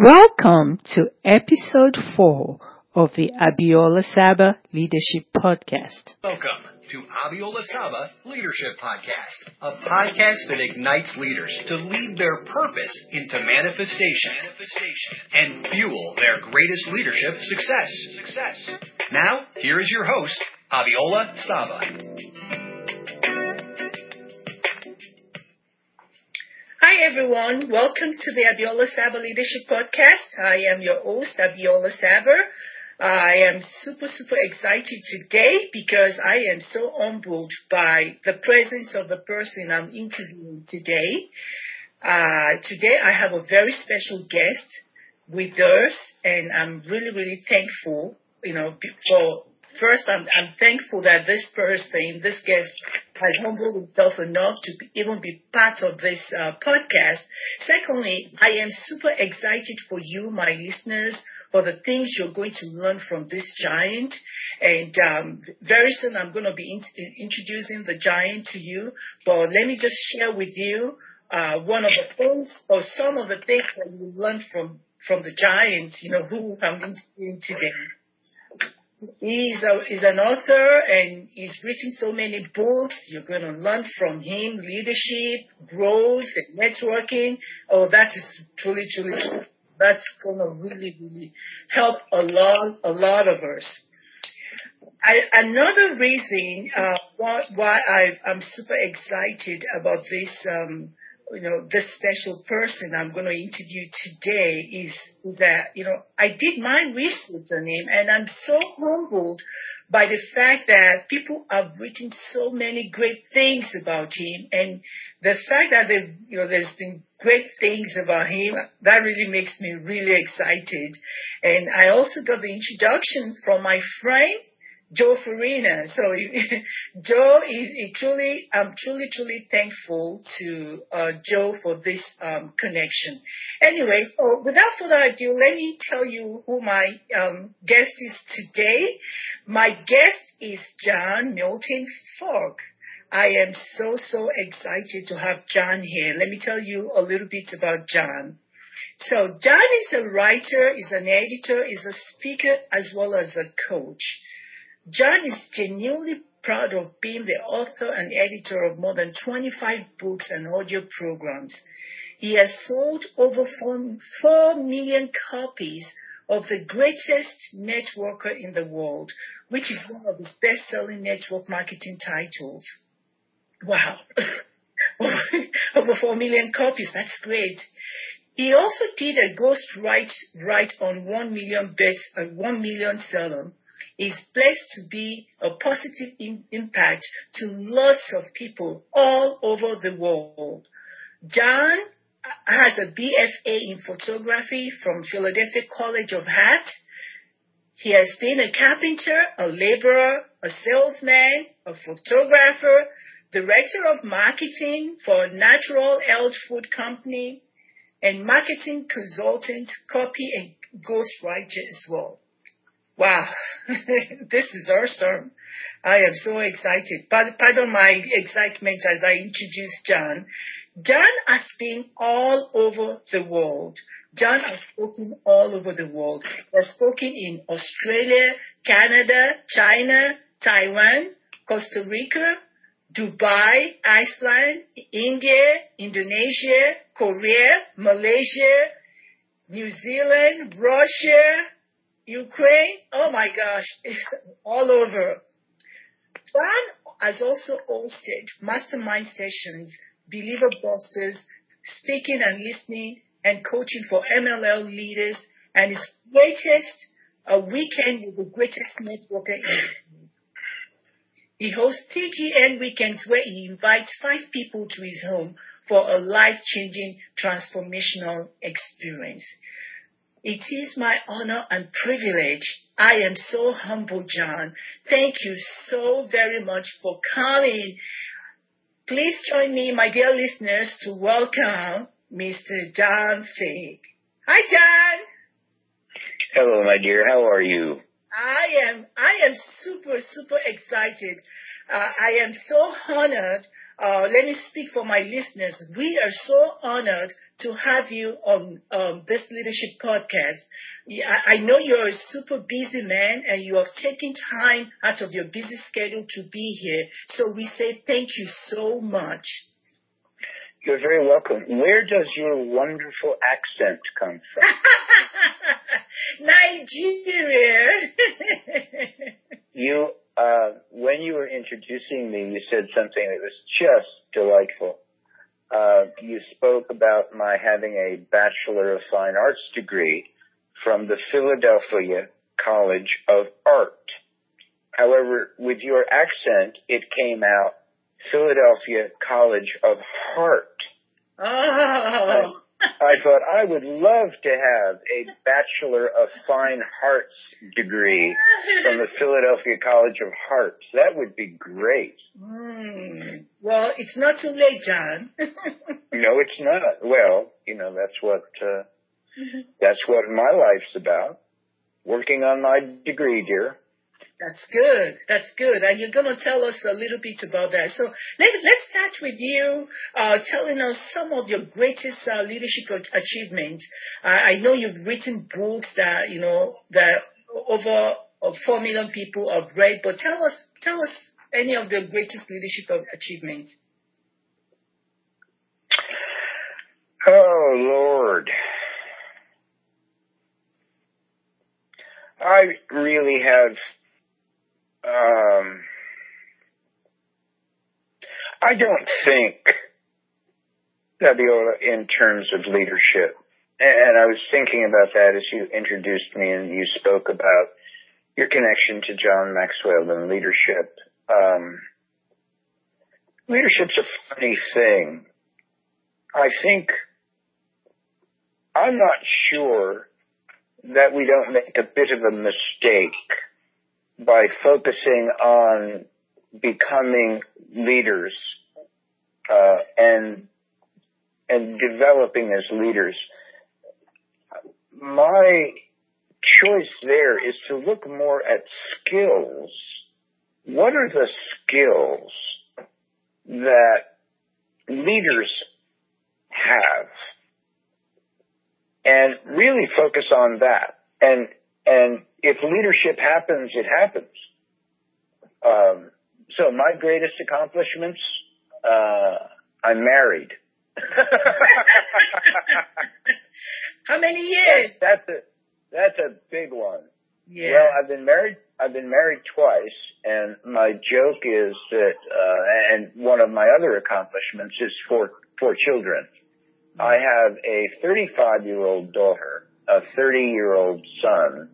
Welcome to episode 4 of the Abiola Saba Leadership Podcast. Welcome to Abiola Saba Leadership Podcast, a podcast that ignites leaders to lead their purpose into manifestation, and fuel their greatest leadership success. success. Now, here is your host, Abiola Saba. Hi everyone, welcome to the Abiola Saba Leadership Podcast. I am your host, Abiola Saba. I am super, super excited today because I am so humbled by the presence of the person I'm interviewing today. Uh, today I have a very special guest with us and I'm really, really thankful, you know, for first, I'm, I'm thankful that this person, this guest, has humbled himself enough to even be part of this uh, podcast. Secondly, I am super excited for you, my listeners, for the things you're going to learn from this giant. And um, very soon, I'm going to be in- introducing the giant to you. But let me just share with you uh, one of the things, or some of the things that you learn from from the giant. You know who I'm interviewing today. He's, a, he's an author and he's written so many books. You're going to learn from him leadership, growth, and networking. Oh, that is truly, truly. That's going to really, really help a lot, a lot of us. I, another reason uh, why, why I, am super excited about this um, you know, this special person I'm going to interview today is, is that, you know, I did my research on him and I'm so humbled by the fact that people have written so many great things about him and the fact that they you know, there's been great things about him, that really makes me really excited. And I also got the introduction from my friend Joe Farina. So Joe is, is, truly, I'm truly, truly thankful to uh, Joe for this um, connection. Anyway, so without further ado, let me tell you who my um, guest is today. My guest is John Milton Fogg. I am so, so excited to have John here. Let me tell you a little bit about John. So John is a writer, is an editor, is a speaker, as well as a coach. John is genuinely proud of being the author and editor of more than 25 books and audio programs. He has sold over 4 million copies of The Greatest Networker in the World, which is one of his best selling network marketing titles. Wow. over 4 million copies. That's great. He also did a ghost write, write on 1 million best, uh, 1 million seller is blessed to be a positive in- impact to lots of people all over the world. John has a BFA in photography from Philadelphia College of Art. He has been a carpenter, a laborer, a salesman, a photographer, director of marketing for a natural health food company, and marketing consultant, copy and ghostwriter as well. Wow, this is awesome. I am so excited. Pardon my excitement as I introduce John. John has been all over the world. John has spoken all over the world. He has spoken in Australia, Canada, China, Taiwan, Costa Rica, Dubai, Iceland, India, Indonesia, Korea, Malaysia, New Zealand, Russia, Ukraine, oh my gosh, it's all over. John has also hosted mastermind sessions, believer busters, speaking and listening and coaching for MLM leaders, and his greatest a weekend with the greatest networker in. He hosts TGN weekends where he invites five people to his home for a life-changing transformational experience. It is my honor and privilege. I am so humble, John. Thank you so very much for coming. Please join me, my dear listeners, to welcome Mr. John Fogg. Hi, John. Hello, my dear. How are you? I am. I am super, super excited. Uh, I am so honored uh, let me speak for my listeners. We are so honored to have you on um, this leadership podcast. I, I know you're a super busy man and you have taken time out of your busy schedule to be here. So we say thank you so much. You're very welcome. Where does your wonderful accent come from? Nigeria. you, when you were introducing me, you said something that was just delightful. Uh, you spoke about my having a Bachelor of Fine Arts degree from the Philadelphia College of Art. However, with your accent, it came out Philadelphia College of Heart. Oh. I thought I would love to have a Bachelor of Fine Arts degree from the Philadelphia College of Hearts. That would be great. Mm. Well, it's not too late, John. no, it's not. Well, you know, that's what, uh, that's what my life's about. Working on my degree, dear. That's good. That's good. And you're going to tell us a little bit about that. So let, let's start with you uh, telling us some of your greatest uh, leadership achievements. I know you've written books that, you know, that over uh, 4 million people have read, but tell us, tell us any of the greatest leadership achievements. Oh, Lord. I really have um, I don't think, Fabiola, in terms of leadership. And I was thinking about that as you introduced me and you spoke about your connection to John Maxwell and leadership. Um, leadership's a funny thing. I think I'm not sure that we don't make a bit of a mistake by focusing on becoming leaders uh, and and developing as leaders. My choice there is to look more at skills. What are the skills that leaders have? And really focus on that. And, and if leadership happens, it happens. Um, so my greatest accomplishments, uh, I'm married. How many years? That's, that's a that's a big one. Yeah. Well, I've been married. I've been married twice, and my joke is that, uh, and one of my other accomplishments is four four children. I have a 35 year old daughter, a 30 year old son,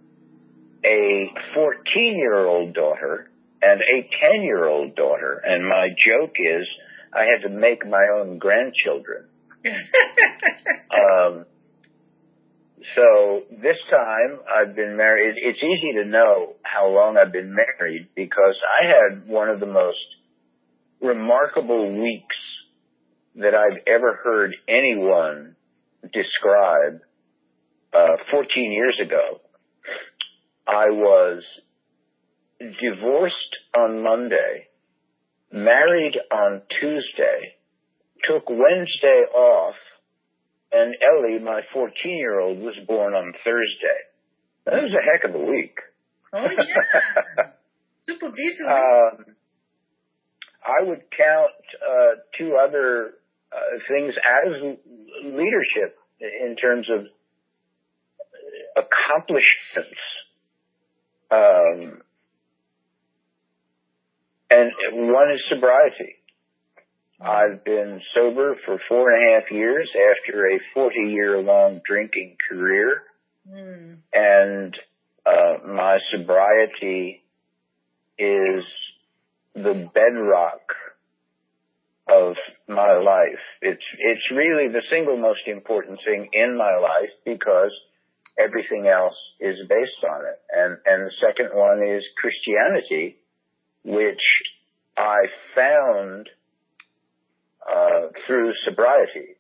a 14 year old daughter and a 10 year old daughter. And my joke is I had to make my own grandchildren. um, so this time I've been married. It's easy to know how long I've been married because I had one of the most remarkable weeks that I've ever heard anyone describe uh, 14 years ago. I was divorced on Monday, married on Tuesday, took Wednesday off, and Ellie, my 14 year old, was born on Thursday. That was a heck of a week. Oh yeah. Super busy. Um, I would count uh, two other uh, things as leadership in terms of accomplishments um, and one is sobriety. I've been sober for four and a half years after a 40 year long drinking career. Mm. And, uh, my sobriety is the bedrock of my life. It's, it's really the single most important thing in my life because everything else is based on it. And, and the second one is Christianity, which I found, uh, through sobriety.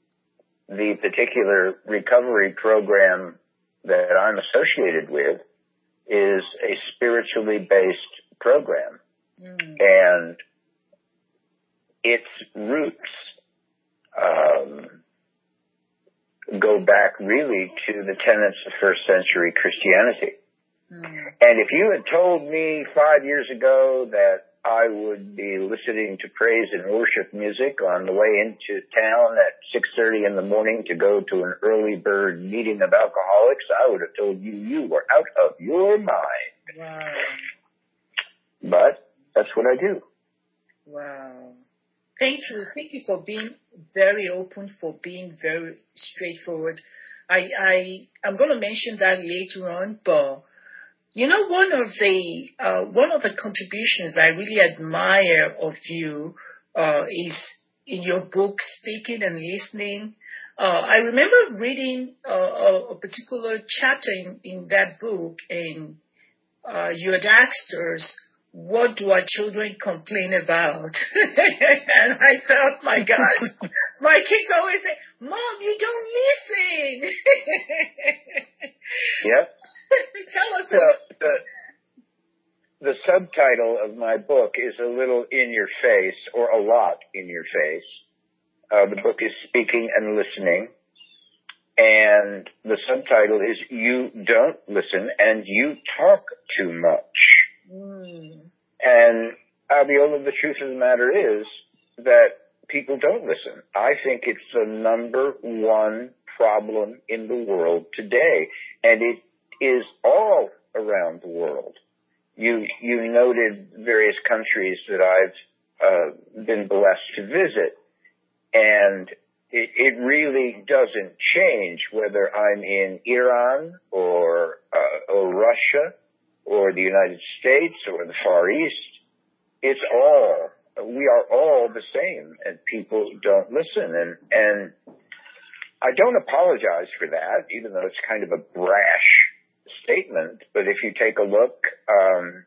The particular recovery program that I'm associated with is a spiritually based program. Mm. And its roots um, back really to the tenets of first century Christianity. Mm. And if you had told me five years ago that I would be listening to praise and worship music on the way into town at 6.30 in the morning to go to an early bird meeting of alcoholics, I would have told you you were out of your mind. Wow. But that's what I do. Wow. Thank you. Thank you for being very open, for being very straightforward. I, I, I'm going to mention that later on, but you know, one of the, uh, one of the contributions I really admire of you, uh, is in your book, Speaking and Listening. Uh, I remember reading uh, a, particular chapter in, in that book, and uh, you had asked us, what do our children complain about? and I thought, my gosh, my kids always say, Mom, you don't listen. yep. Tell us. Well, the, the subtitle of my book is a little in your face, or a lot in your face. Uh, the book is Speaking and Listening. And the subtitle is You Don't Listen and You Talk Too Much. And Abiola, the truth of the matter is that people don't listen. I think it's the number one problem in the world today. And it is all around the world. You, you noted various countries that I've uh, been blessed to visit. And it, it, really doesn't change whether I'm in Iran or, uh, or Russia or the United States or the Far East. It's all, we are all the same and people don't listen. And, and I don't apologize for that, even though it's kind of a brash statement. But if you take a look, um,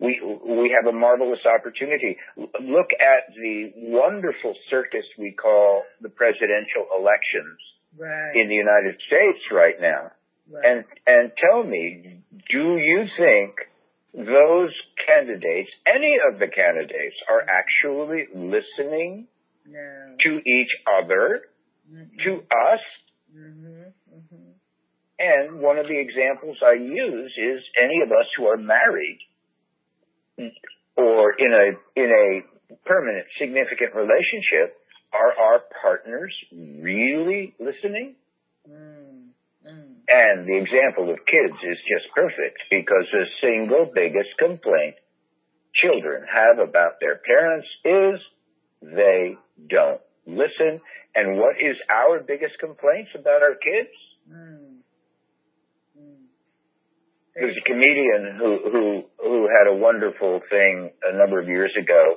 we we have a marvelous opportunity. Look at the wonderful circus we call the presidential elections right. in the United States right now. Right. And and tell me, do you think those candidates, any of the candidates, are actually listening no. to each other, mm-hmm. to us? Mm-hmm. Mm-hmm. And one of the examples I use is any of us who are married or in a in a permanent significant relationship, are our partners really listening? Mm, mm. And the example of kids is just perfect because the single biggest complaint children have about their parents is they don't listen. And what is our biggest complaints about our kids? Mm. There's a comedian who who who had a wonderful thing a number of years ago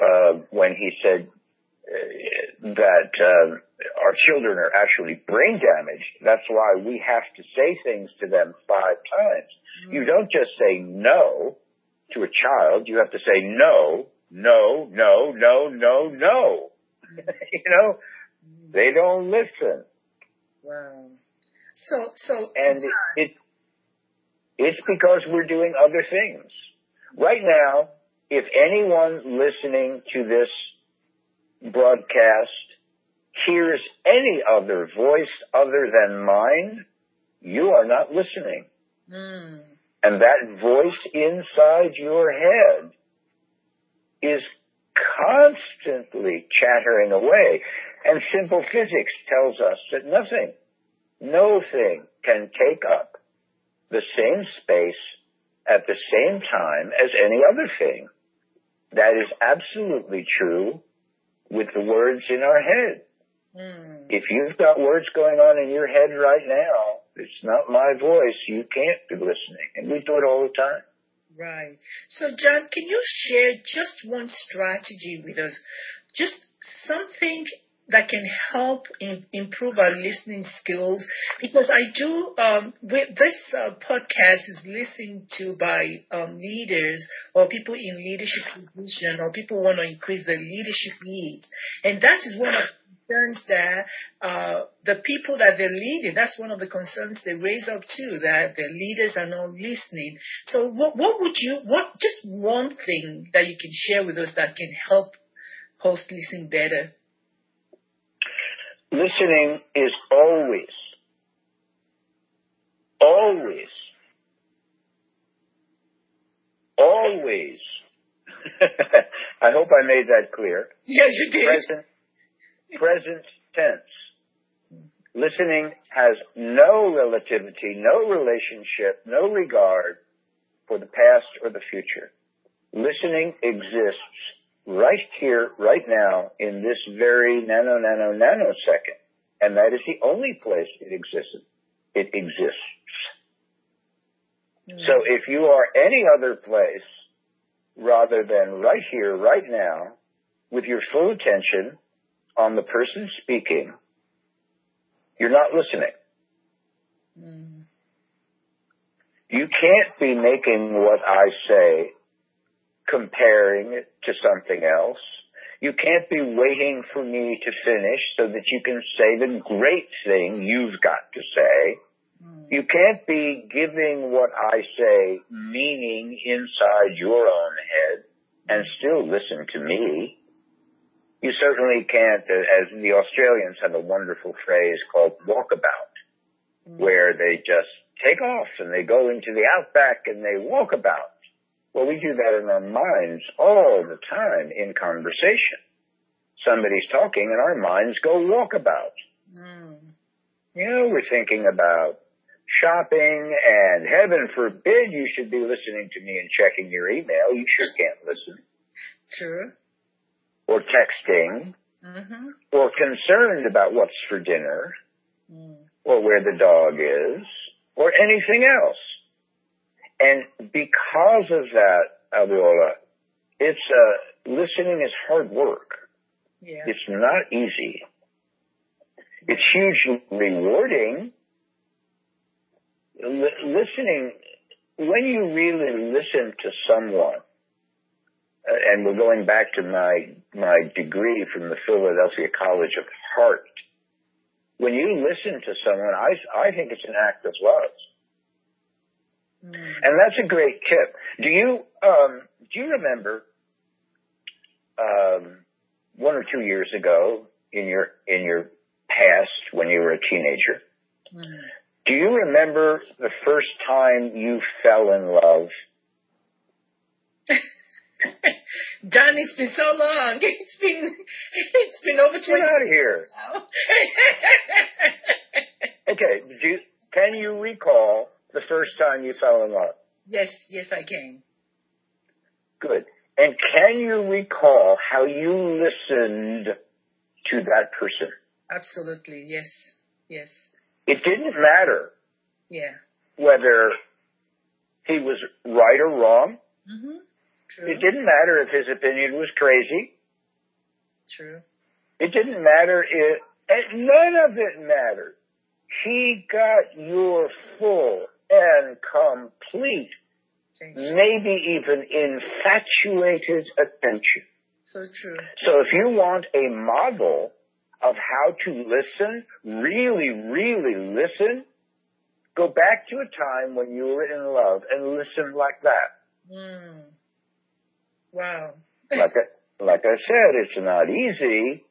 uh, when he said that uh, our children are actually brain damaged. That's why we have to say things to them five times. Mm. You don't just say no to a child. You have to say no, no, no, no, no, no. you know, they don't listen. Wow. So, so, and it, it it's because we're doing other things. Right now, if anyone listening to this broadcast hears any other voice other than mine, you are not listening. Mm. And that voice inside your head is constantly chattering away. And simple physics tells us that nothing, no thing can take up the same space at the same time as any other thing. That is absolutely true with the words in our head. Mm. If you've got words going on in your head right now, it's not my voice. You can't be listening. And we do it all the time. Right. So, John, can you share just one strategy with us? Just something that can help in, improve our listening skills because I do um, this uh, podcast is listened to by um, leaders or people in leadership position or people want to increase their leadership needs and that is one of the concerns that uh, the people that they're leading that's one of the concerns they raise up too that the leaders are not listening so what, what would you what just one thing that you can share with us that can help host listen better? Listening is always, always, always. I hope I made that clear. Yes, you did. Present, present tense. Listening has no relativity, no relationship, no regard for the past or the future. Listening exists right here, right now, in this very nano, nano, nanosecond. And that is the only place it exists. It exists. So if you are any other place rather than right here, right now, with your full attention on the person speaking, you're not listening. Mm. You can't be making what I say comparing it to something else. You can't be waiting for me to finish so that you can say the great thing you've got to say. Mm. You can't be giving what I say meaning inside your own head and still listen to me. You certainly can't, as the Australians have a wonderful phrase called walkabout, where they just take off and they go into the outback and they walk about. Well, we do that in our minds all the time in conversation. Somebody's talking and our minds go walkabout. Mm. You know, we're thinking about shopping and heaven forbid you should be listening to me and checking your email. You sure can't listen. True. Or texting Mm-hmm. or concerned about what's for dinner Mm. or where the dog is or anything else. And because of that, Abiola, it's, uh, listening is hard work. Yeah. It's not easy. It's hugely rewarding. L- listening, when you really listen to someone, uh, and we're going back to my, my degree from the Philadelphia College of Heart. When you listen to someone, I, I think it's an act of love. Mm. And that's a great tip. Do you, um, do you remember, um, one or two years ago in your, in your past when you were a teenager, Mm. do you remember the first time you fell in love? John, it's been so long. It's been it's been over twenty. Get out of here. Okay, do you, can you recall the first time you fell in love? yes, yes, I can. Good. And can you recall how you listened to that person? Absolutely, yes, yes, It didn't matter yeah. whether he was right or wrong. Mm-hmm. True. It didn't matter if his opinion was crazy. True. It didn't matter if, and none of it mattered. He got your full and complete, maybe even infatuated attention. So true. So if you want a model of how to listen, really, really listen, go back to a time when you were in love and listen like that. Mm. Wow. Like I, like I said, it's not easy,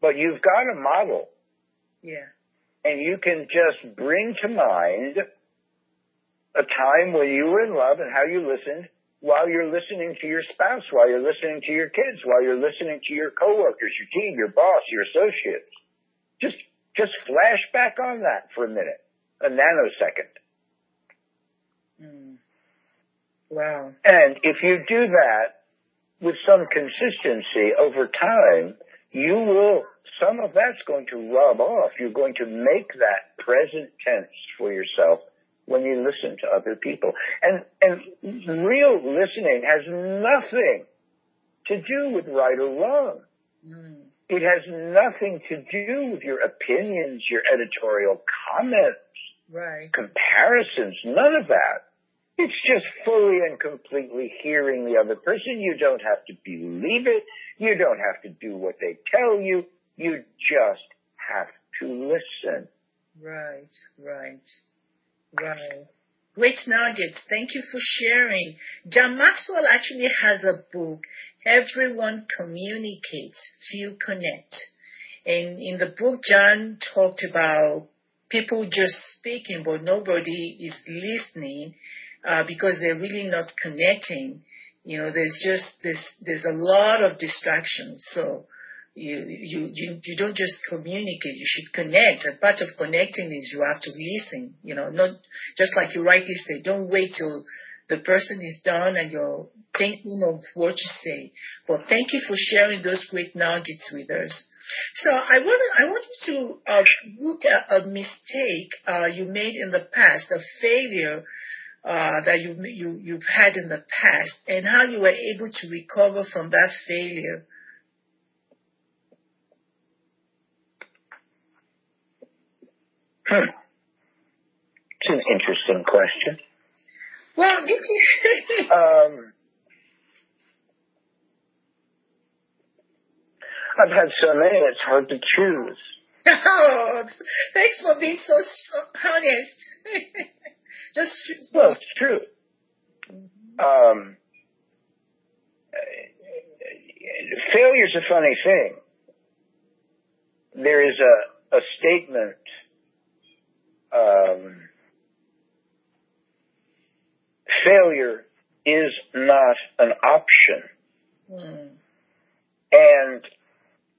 but you've got a model Yeah. and you can just bring to mind a time when you were in love and how you listened while you're listening to your spouse, while you're listening to your kids, while you're listening to your coworkers, your team, your boss, your associates. Just, just flash back on that for a minute, a nanosecond. Mm. Wow. And if you do that with some consistency over time, you will, some of that's going to rub off. You're going to make that present tense for yourself when you listen to other people. And, and real listening has nothing to do with right or wrong. Mm. It has nothing to do with your opinions, your editorial comments, Right. comparisons, none of that. It's just fully and completely hearing the other person. You don't have to believe it. You don't have to do what they tell you. You just have to listen. Right. Right. Right. Great nuggets. Thank you for sharing. John Maxwell actually has a book, Everyone Communicates, Few Connect. And in the book, John talked about people just speaking, but nobody is listening uh, because they're really not connecting. You know, there's just there's there's a lot of distractions. So you you you, you don't just communicate. You should connect. And part of connecting is you have to listen. You know, not just like you rightly say. Don't wait till the person is done and you're thinking of what you say. But thank you for sharing those great nuggets with us. So I want I want you to uh, look at a mistake uh, you made in the past, a failure uh, that you, you you've had in the past, and how you were able to recover from that failure. Hmm. It's an interesting question. Well, um, I've had so many, it's hard to choose. Oh, thanks for being so honest. Just well, it's true. Um, failure's a funny thing. There is a a statement. Um, failure is not an option. Mm. And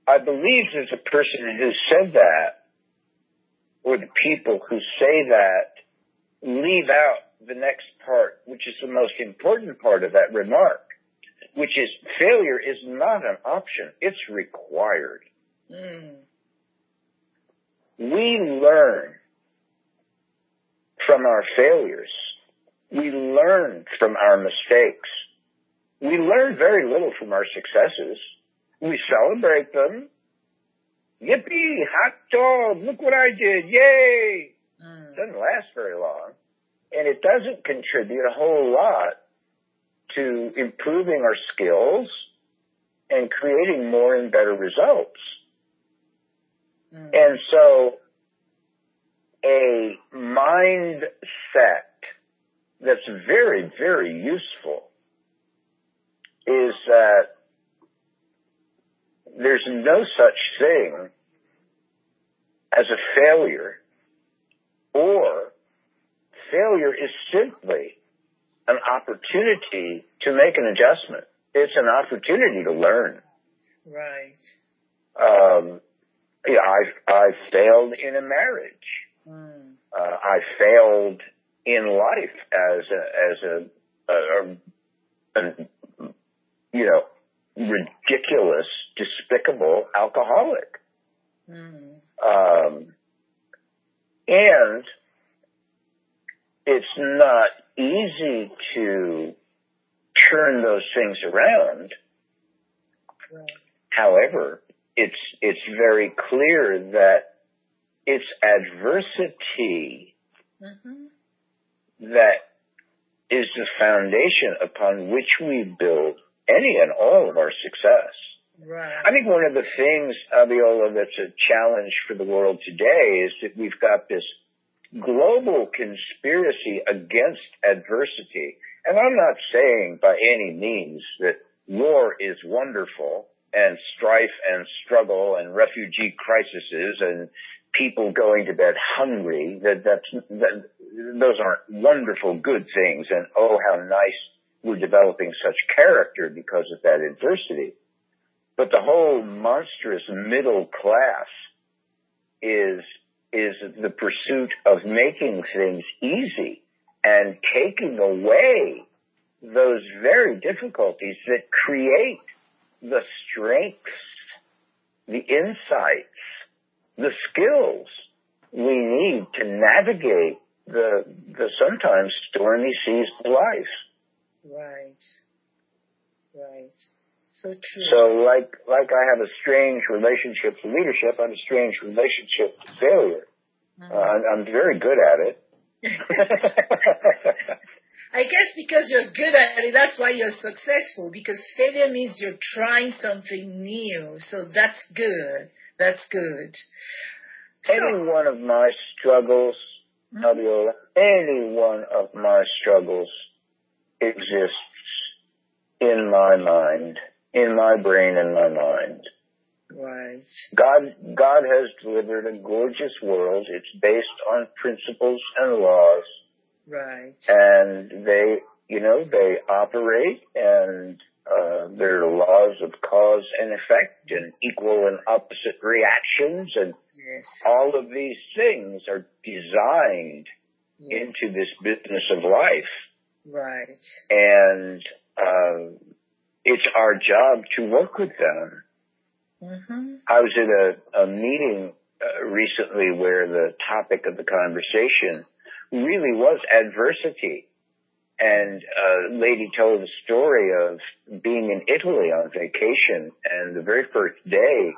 I believe there's a person who said that, or the people who say that leave out the next part, which is the most important part of that remark, which is failure is not an option. It's required. Mm. We learn from our failures. We learn from our mistakes. We learn very little from our successes. We celebrate them. Yippee, hot dog, look what I did, yay! Mm. Doesn't last very long. And it doesn't contribute a whole lot to improving our skills and creating more and better results. Mm. And so a mindset that's very, very useful is that there's no such thing as a failure or failure is simply an opportunity to make an adjustment. It's an opportunity to learn. Right. Um, yeah, I I failed in a marriage. Mm. Uh, I failed in life as a as a, a, a, you know ridiculous, despicable alcoholic. Mm. Um, and it's not easy to turn those things around. Right. However, it's it's very clear that it's adversity mm-hmm. that is the foundation upon which we build any and all of our success. Right. I think one of the things, Abiola, that's a challenge for the world today is that we've got this global conspiracy against adversity. And I'm not saying by any means that war is wonderful and strife and struggle and refugee crises and people going to bed hungry. That that's that, those aren't wonderful good things. And oh, how nice we're developing such character because of that adversity. But the whole monstrous middle class is, is the pursuit of making things easy and taking away those very difficulties that create the strengths, the insights, the skills we need to navigate the, the sometimes stormy seas of life. Right. Right. So true. So like like I have a strange relationship to leadership, I have a strange relationship to failure. Mm-hmm. Uh, I'm, I'm very good at it. I guess because you're good at it, that's why you're successful. Because failure means you're trying something new. So that's good. That's good. Any so, one of my struggles mm-hmm. Any one of my struggles exists in my mind, in my brain in my mind. Right. God, God has delivered a gorgeous world. It's based on principles and laws. Right. And they, you know, they operate and uh, there are laws of cause and effect and equal and opposite reactions and yes. all of these things are designed yes. into this business of life. Right. And, uh, it's our job to work with them. Mm-hmm. I was at a, a meeting uh, recently where the topic of the conversation really was adversity. And a lady told a story of being in Italy on vacation and the very first day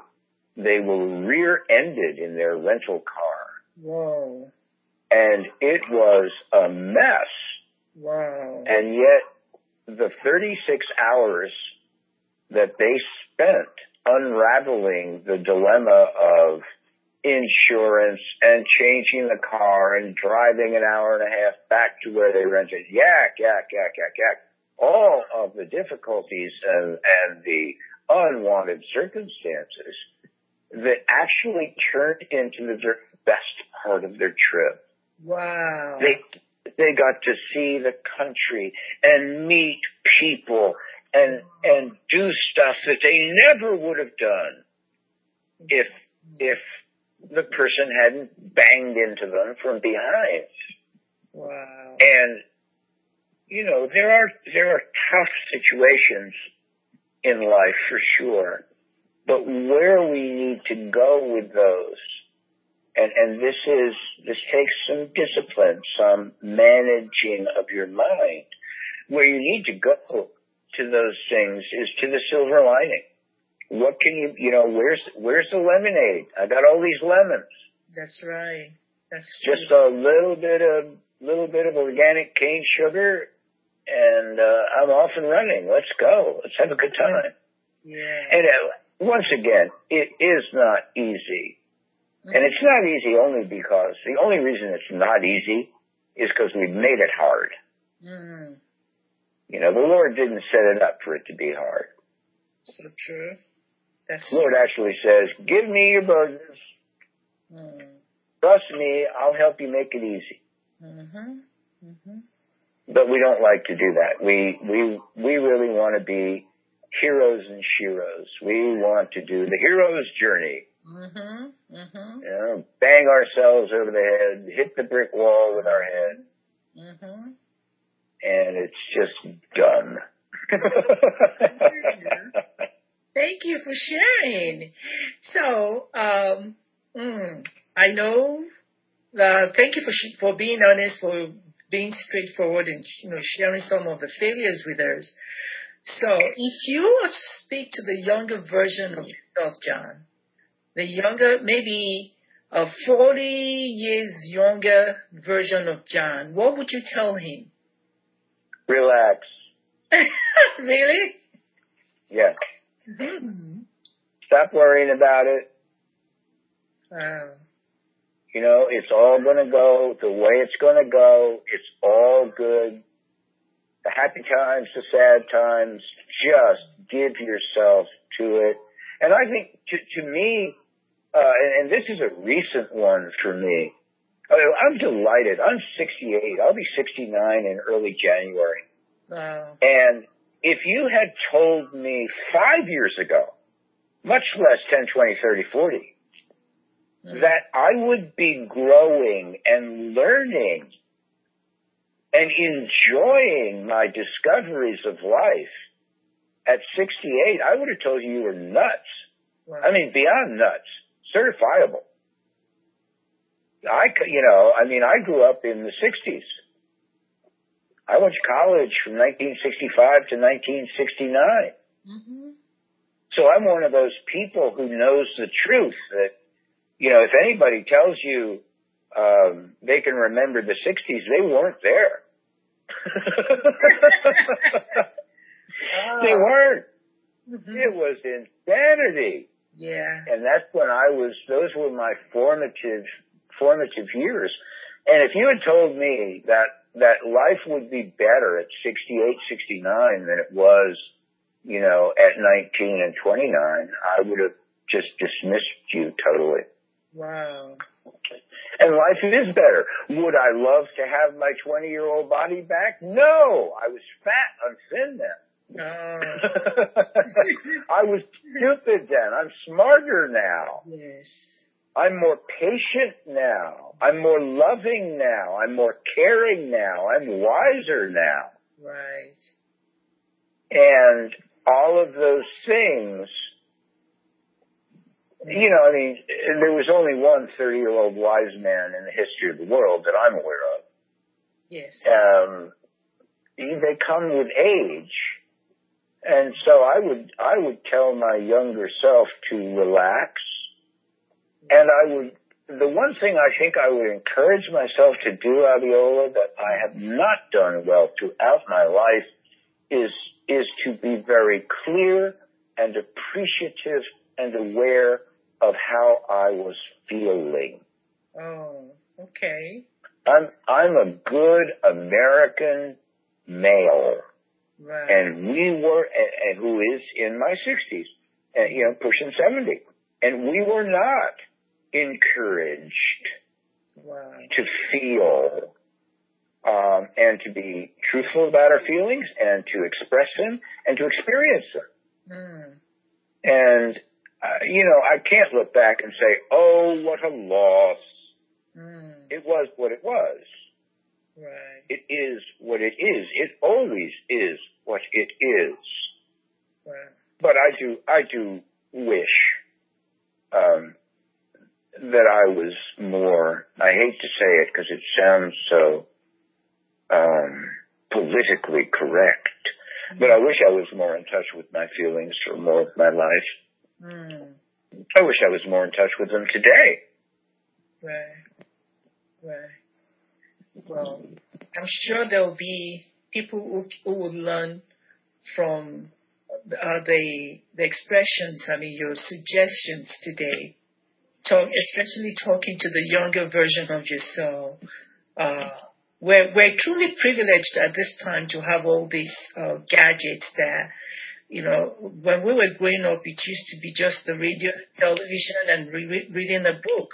they were rear-ended in their rental car. Whoa. And it was a mess. Wow. And yet the 36 hours that they spent unraveling the dilemma of insurance and changing the car and driving an hour and a half back to where they rented. Yak, yak, yak, yak, yak. All of the difficulties and, and the unwanted circumstances that actually turned into the best part of their trip. Wow. They, they got to see the country and meet people and, and do stuff that they never would have done if, if the person hadn't banged into them from behind. Wow. And, you know, there are, there are tough situations in life for sure, but where we need to go with those, and, and this is, this takes some discipline, some managing of your mind, where you need to go to those things is to the silver lining what can you, you know, where's, where's the lemonade? I got all these lemons. That's right. That's just a little bit of, little bit of organic cane sugar and, uh, I'm off and running. Let's go. Let's have a good time. Yeah. And uh, once again, it is not easy. Mm-hmm. And it's not easy only because the only reason it's not easy is because we've made it hard. Mm-hmm. You know, the Lord didn't set it up for it to be hard. So true. That's Lord actually says, give me your burdens. Mm. Trust me, I'll help you make it easy. Mm-hmm. Mm-hmm. But we don't like to do that. We, we, we really want to be heroes and sheroes. We want to do the hero's journey. Mm-hmm. Mm-hmm. You know, bang ourselves over the head, hit the brick wall with our head. Mm-hmm. And it's just done. Thank you for sharing. So, um, mm, I know. Uh, thank you for sh- for being honest, for being straightforward, and you know sharing some of the failures with us. So, if you were to speak to the younger version of yourself, John, the younger, maybe a 40 years younger version of John, what would you tell him? Relax. really? Yes. Mm-hmm. Stop worrying about it. Wow. You know, it's all gonna go the way it's gonna go. It's all good. The happy times, the sad times, just give yourself to it. And I think to, to me, uh, and, and this is a recent one for me. I I'm delighted. I'm 68. I'll be 69 in early January. Wow. You had told me five years ago, much less 10, 20, 30, 40, mm-hmm. that I would be growing and learning and enjoying my discoveries of life at 68, I would have told you you were nuts. Wow. I mean, beyond nuts, certifiable. I, you know, I mean, I grew up in the 60s. I went to college from 1965 to 1969. Mm-hmm. So I'm one of those people who knows the truth that, you know, if anybody tells you um, they can remember the 60s, they weren't there. They weren't. Mm-hmm. It was insanity. Yeah. And that's when I was, those were my formative, formative years. And if you had told me that that life would be better at 68, 69 than it was, you know, at 19 and 29, I would have just dismissed you totally. Wow. And life is better. Would I love to have my 20 year old body back? No. I was fat and thin then. Oh, I was stupid then. I'm smarter now. yes. I'm more patient now. I'm more loving now. I'm more caring now. I'm wiser now. Right. And all of those things, you know, I mean, there was only one 30 year old wise man in the history of the world that I'm aware of. Yes. Um, they come with age. And so I would, I would tell my younger self to relax. And I would, the one thing I think I would encourage myself to do, Abiola, that I have not done well throughout my life is, is to be very clear and appreciative and aware of how I was feeling. Oh, okay. I'm, I'm a good American male. Right. and we were, and, and who is in my sixties, and you know, pushing seventy, and we were not encouraged wow. to feel um, and to be truthful about our feelings and to express them and to experience them. Mm. And uh, you know, I can't look back and say, "Oh, what a loss." Mm. It was what it was. Right. It is what it is. It always is what it is. Right. but I do I do wish um, that I was more. I hate to say it because it sounds so um, politically correct, but I wish I was more in touch with my feelings for more of my life. Mm. I wish I was more in touch with them today. Right. Right. Well, I'm sure there will be people who, who will learn from uh, the the expressions. I mean, your suggestions today. Talk, especially talking to the younger version of yourself. Uh, we're we're truly privileged at this time to have all these uh, gadgets that you know, when we were growing up, it used to be just the radio, television, and re- reading a book.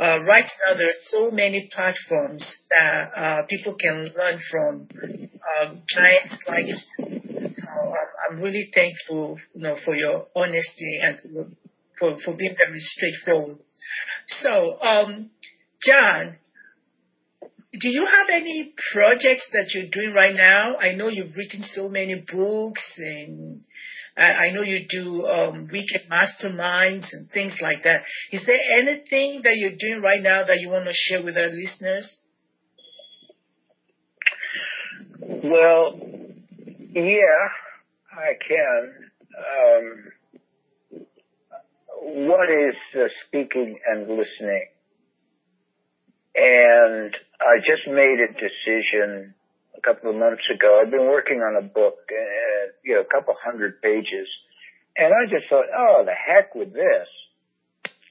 Uh, right now, there are so many platforms that uh, people can learn from. Um, giants like so, I'm- I'm really thankful, you know, for your honesty and for for being very straightforward. So, um, John, do you have any projects that you're doing right now? I know you've written so many books and I know you do um, weekend masterminds and things like that. Is there anything that you're doing right now that you want to share with our listeners? Well, yeah, I can. Um, one is uh, speaking and listening. And I just made a decision a couple of months ago. I've been working on a book, uh, you know, a couple hundred pages. And I just thought, oh, the heck with this.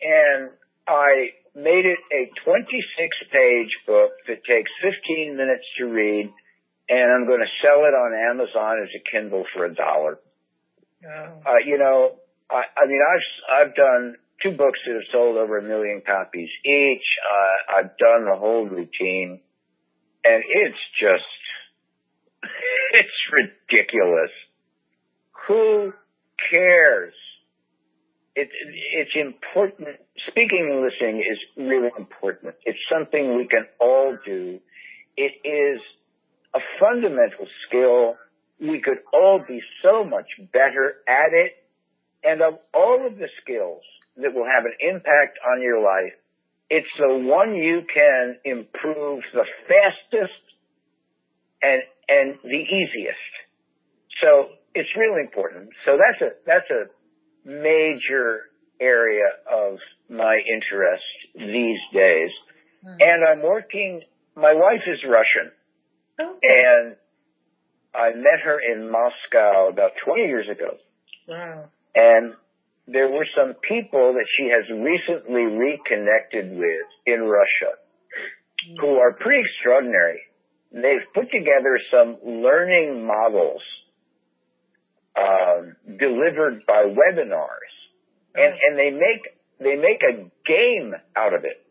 And I made it a 26 page book that takes 15 minutes to read. And I'm going to sell it on Amazon as a Kindle for a dollar. Oh, Uh, you know, I, I mean, I've I've done two books that have sold over a million copies each. Uh, I've done the whole routine, and it's just it's ridiculous. Who cares? It, it's important. Speaking and listening is really important. It's something we can all do. It is a fundamental skill. We could all be so much better at it. And of all of the skills that will have an impact on your life, it's the one you can improve the fastest and, and the easiest. So it's really important. So that's a, that's a major area of my interest these days. Hmm. And I'm working, my wife is Russian okay. and I met her in Moscow about 20 years ago. Wow. And there were some people that she has recently reconnected with in Russia. who are pretty extraordinary. They've put together some learning models um, delivered by webinars, and and they make they make a game out of it.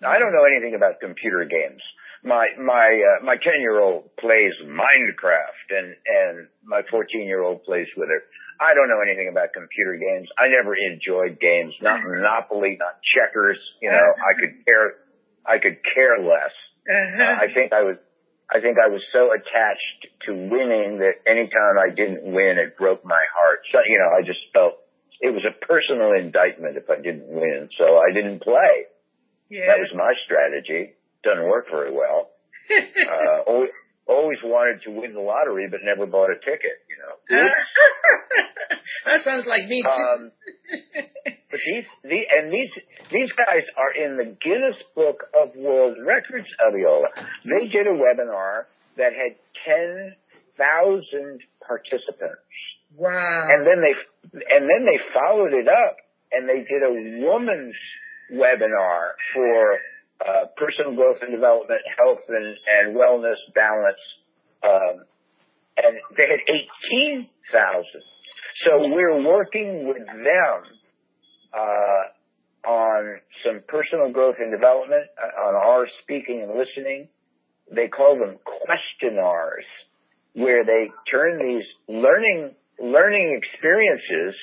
Now, I don't know anything about computer games. My my uh, my ten year old plays Minecraft, and and my fourteen year old plays with it. I don't know anything about computer games. I never enjoyed games, not Monopoly, not checkers. You know, I could care, I could care less. Uh, I think I was, I think I was so attached to winning that anytime I didn't win, it broke my heart. So, you know, I just felt it was a personal indictment if I didn't win. So I didn't play. Yeah. That was my strategy. Doesn't work very well. uh, always, always wanted to win the lottery, but never bought a ticket, you know. that sounds like me too. Um, but these, the, and these, these guys are in the Guinness Book of World Records, Abiola. They did a webinar that had 10,000 participants. Wow. And then they, and then they followed it up and they did a woman's webinar for uh, personal growth and development, health and, and wellness balance. Um, and they had 18,000. So we're working with them, uh, on some personal growth and development, uh, on our speaking and listening. They call them questionnaires, where they turn these learning, learning experiences,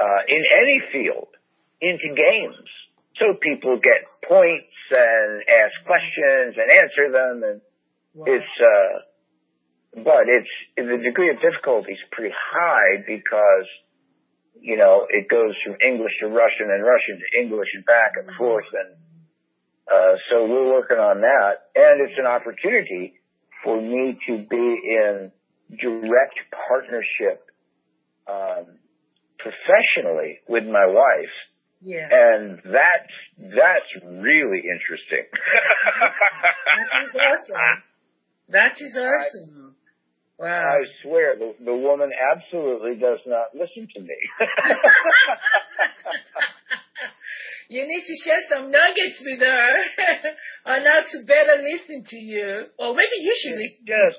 uh, in any field into games. So people get points and ask questions and answer them and wow. it's, uh, but it's, the degree of difficulty is pretty high because, you know, it goes from English to Russian and Russian to English and back and mm-hmm. forth and, uh, so we're working on that and it's an opportunity for me to be in direct partnership, um, professionally with my wife yeah. And that's, that's really interesting. that is awesome. That is awesome. I, wow. I swear the, the woman absolutely does not listen to me. you need to share some nuggets with her on how to better listen to you. Or maybe you should it's just,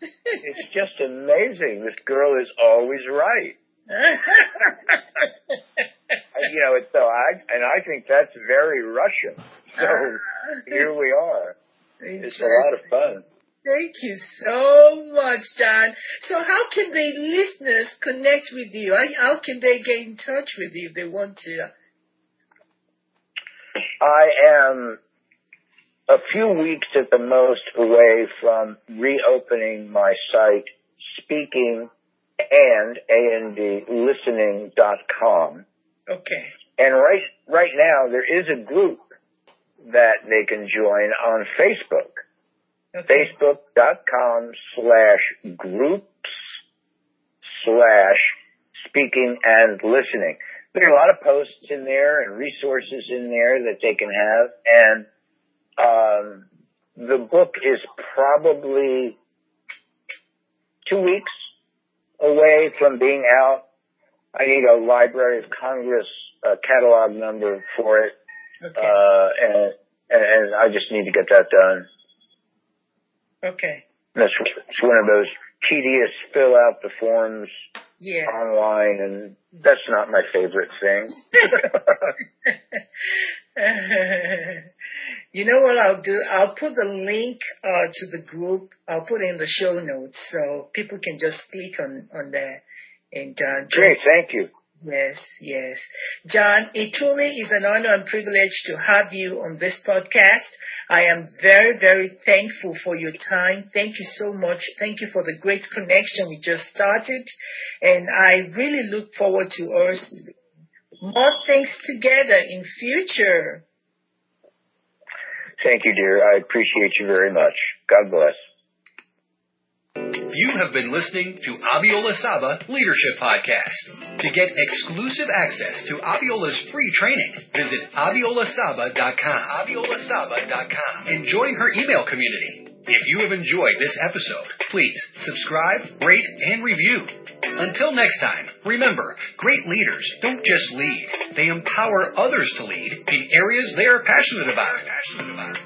it's just amazing. This girl is always right you know, it's so I and I think that's very Russian. So here we are. It's a lot of fun. Thank you so much, John. So how can the listeners connect with you? How can they get in touch with you if they want to? I am a few weeks at the most away from reopening my site, speaking and A-N-D listening.com. Okay. And right, right now there is a group that they can join on Facebook. Okay. Facebook.com slash groups slash speaking and listening. There are a lot of posts in there and resources in there that they can have. And, um, the book is probably two weeks away from being out. I need a Library of Congress uh, catalog number for it. Okay. Uh, and, and, I just need to get that done. Okay. That's it's one of those tedious fill out the forms yeah. online, and that's not my favorite thing. you know what I'll do? I'll put the link uh, to the group. I'll put in the show notes so people can just click on on there. And uh, great, thank you. Yes, yes. John, it truly is an honor and privilege to have you on this podcast. I am very, very thankful for your time. Thank you so much. Thank you for the great connection we just started. And I really look forward to us more things together in future. Thank you, dear. I appreciate you very much. God bless. You have been listening to Abiola Saba Leadership Podcast. To get exclusive access to Abiola's free training, visit abiolasaba.com. abiolasaba.com and join her email community. If you have enjoyed this episode, please subscribe, rate, and review. Until next time, remember, great leaders don't just lead, they empower others to lead in areas they are passionate about. Passionate about.